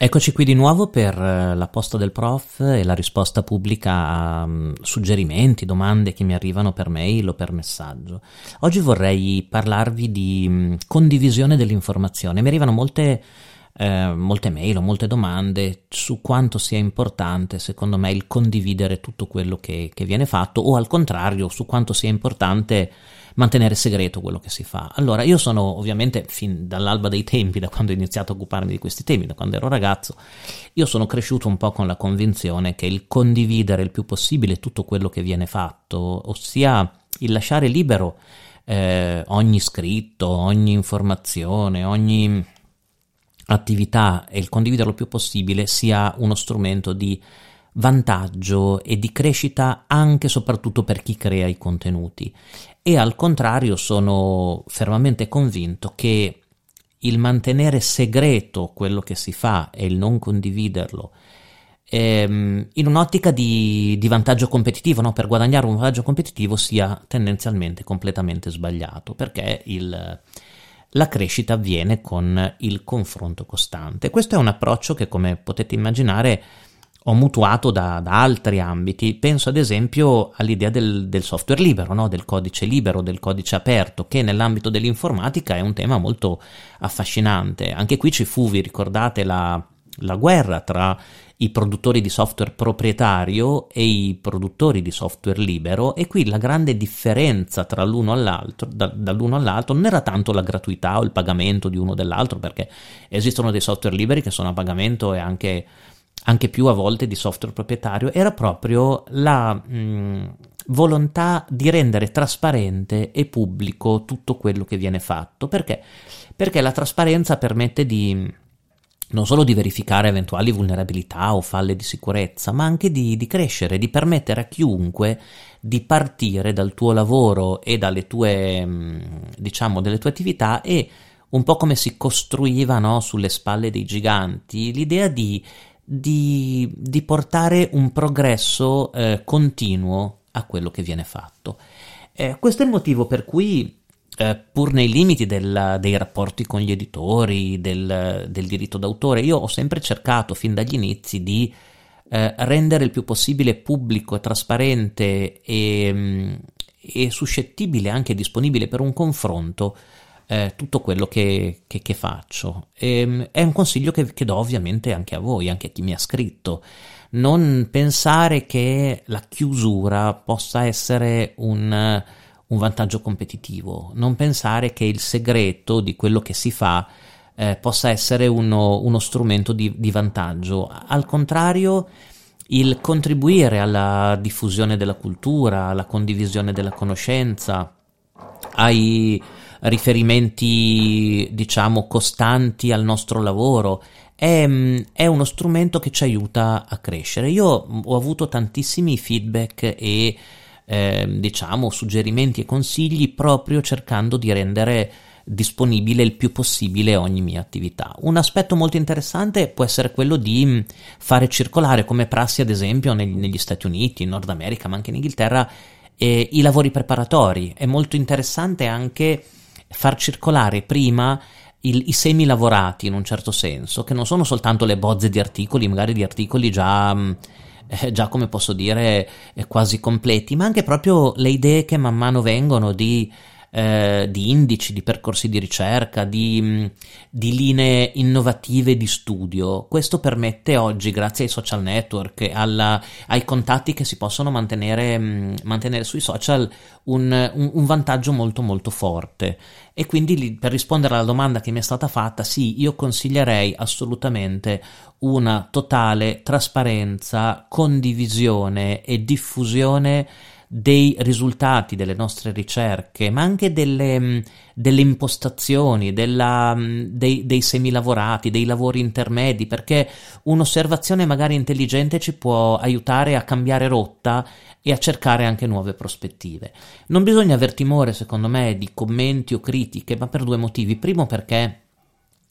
Eccoci qui di nuovo per eh, la posta del prof e la risposta pubblica a um, suggerimenti, domande che mi arrivano per mail o per messaggio. Oggi vorrei parlarvi di um, condivisione dell'informazione. Mi arrivano molte, eh, molte mail o molte domande su quanto sia importante, secondo me, il condividere tutto quello che, che viene fatto o al contrario, su quanto sia importante mantenere segreto quello che si fa. Allora, io sono ovviamente fin dall'alba dei tempi, da quando ho iniziato a occuparmi di questi temi, da quando ero ragazzo, io sono cresciuto un po' con la convinzione che il condividere il più possibile tutto quello che viene fatto, ossia il lasciare libero eh, ogni scritto, ogni informazione, ogni attività e il condividerlo il più possibile sia uno strumento di vantaggio e di crescita anche e soprattutto per chi crea i contenuti e al contrario sono fermamente convinto che il mantenere segreto quello che si fa e il non condividerlo ehm, in un'ottica di, di vantaggio competitivo, no? per guadagnare un vantaggio competitivo sia tendenzialmente completamente sbagliato perché il, la crescita avviene con il confronto costante. Questo è un approccio che come potete immaginare ho mutuato da, da, altri ambiti. Penso ad esempio all'idea del, del software libero, no? del codice libero, del codice aperto, che nell'ambito dell'informatica è un tema molto affascinante. Anche qui ci fu, vi ricordate, la, la guerra tra i produttori di software proprietario e i produttori di software libero e qui la grande differenza tra l'uno all'altro, da, dall'uno all'altro non era tanto la gratuità o il pagamento di uno dell'altro perché esistono dei software liberi che sono a pagamento e anche anche più a volte di software proprietario, era proprio la mh, volontà di rendere trasparente e pubblico tutto quello che viene fatto. Perché? Perché la trasparenza permette di non solo di verificare eventuali vulnerabilità o falle di sicurezza, ma anche di, di, crescere, di permettere a chiunque di partire dal tuo lavoro e dalle tue, diciamo, delle tue attività e un po' come si costruiva no, sulle spalle dei giganti, l'idea di di, di portare un progresso eh, continuo a quello che viene fatto. Eh, questo è il motivo per cui, eh, pur nei limiti del, dei rapporti con gli editori, del, del, diritto d'autore, io ho sempre cercato fin dagli inizi di eh, rendere il più possibile pubblico trasparente e, mm, e suscettibile, anche disponibile per un confronto, eh, tutto quello che, che, che faccio. E, ehm, è un consiglio che, che do ovviamente anche a voi, anche a chi mi ha scritto. Non pensare che la chiusura possa essere un, un vantaggio competitivo, non pensare che il segreto di quello che si fa eh, possa essere uno, uno strumento di, di, vantaggio. Al contrario, il contribuire alla diffusione della cultura, alla condivisione della conoscenza, ai, riferimenti, diciamo, costanti al nostro lavoro. È, è, uno strumento che ci aiuta a crescere. Io ho avuto tantissimi feedback e eh, diciamo suggerimenti e consigli proprio cercando di rendere disponibile il più possibile ogni mia attività. Un aspetto molto interessante può essere quello di fare circolare come prassi ad esempio negli Stati Uniti, in Nord America, ma anche in Inghilterra, eh, i lavori preparatori. È molto interessante anche far circolare prima il, i semi lavorati in un certo senso, che non sono soltanto le bozze di articoli, magari di articoli già, mm, eh, già come posso dire, eh, quasi completi, ma anche proprio le idee che man mano vengono di eh, di indici, di percorsi di ricerca, di, mm, di, linee innovative di studio. Questo permette oggi, grazie ai social network, alla, ai contatti che si possono mantenere, mm, mantenere sui social, un, un, un, vantaggio molto molto forte. E quindi per rispondere alla domanda che mi è stata fatta, sì, io consiglierei assolutamente una totale trasparenza, condivisione e diffusione dei risultati delle nostre ricerche, ma anche delle, mm, delle impostazioni, della, mm, dei, dei semilavorati, dei lavori intermedi, perché un'osservazione magari intelligente ci può aiutare a cambiare rotta e a cercare anche nuove prospettive. Non bisogna aver timore, secondo me, di commenti o critiche, ma per due motivi. Primo perché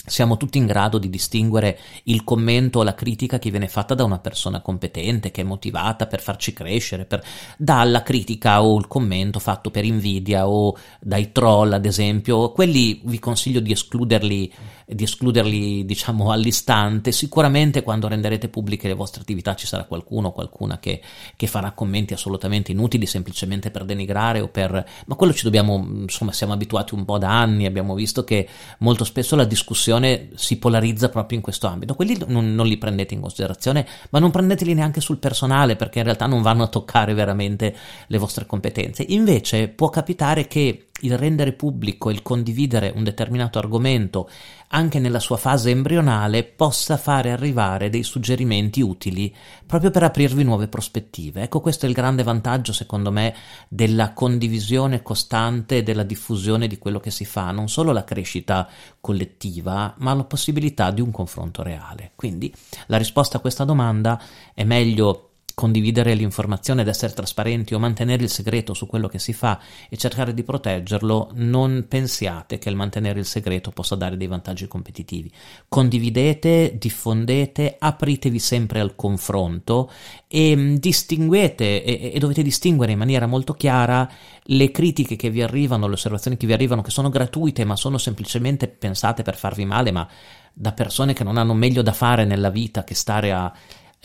siamo tutti in grado di distinguere il commento o la critica che viene fatta da una persona competente, che è motivata per farci crescere, per... dalla critica o il commento fatto per invidia o dai troll, ad esempio. Quelli vi consiglio di escluderli, di escluderli diciamo, all'istante. Sicuramente quando renderete pubbliche le vostre attività ci sarà qualcuno o qualcuna che, che farà commenti assolutamente inutili semplicemente per denigrare o per... Ma quello ci dobbiamo, insomma, siamo abituati un po' da anni, abbiamo visto che molto spesso la discussione discussione si polarizza proprio in questo ambito. Quelli non, non, li prendete in considerazione, ma non prendeteli neanche sul personale perché in realtà non vanno a toccare veramente le vostre competenze. Invece può capitare che il rendere pubblico, il condividere un determinato argomento anche nella sua fase embrionale possa fare arrivare dei suggerimenti utili proprio per aprirvi nuove prospettive. Ecco, questo è il grande vantaggio, secondo me, della condivisione costante e della diffusione di quello che si fa, non solo la crescita collettiva, ma la possibilità di un confronto reale. Quindi la risposta a questa domanda è meglio condividere l'informazione ed essere trasparenti o mantenere il segreto su quello che si fa e cercare di proteggerlo, non pensiate che il mantenere il segreto possa dare dei vantaggi competitivi. Condividete, diffondete, apritevi sempre al confronto e mm, distinguete e, e dovete distinguere in maniera molto chiara le critiche che vi arrivano, le osservazioni che vi arrivano, che sono gratuite ma sono semplicemente pensate per farvi male, ma da persone che non hanno meglio da fare nella vita che stare a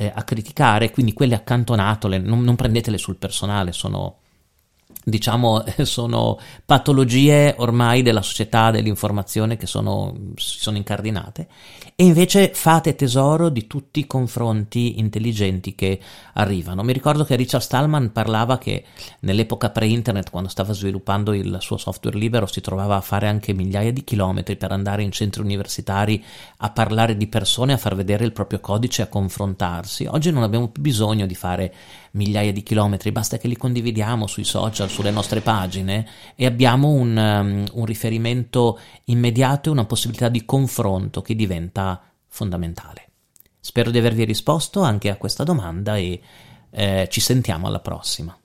eh, a criticare, quindi quelle accantonatole, non, non prendetele sul personale, sono diciamo, sono patologie ormai della società dell'informazione che sono, si sono incardinate e invece fate tesoro di tutti i confronti intelligenti che arrivano. Mi ricordo che Richard Stallman parlava che nell'epoca pre-internet, quando stava sviluppando il suo software libero, si trovava a fare anche migliaia di chilometri per andare in centri universitari a parlare di persone, a far vedere il proprio codice, a confrontarsi. Oggi non abbiamo più bisogno di fare migliaia di chilometri, basta che li condividiamo sui social, sulle nostre pagine e abbiamo un, um, un riferimento immediato e una possibilità di confronto che diventa fondamentale. Spero di avervi risposto anche a questa domanda e eh, ci sentiamo alla prossima.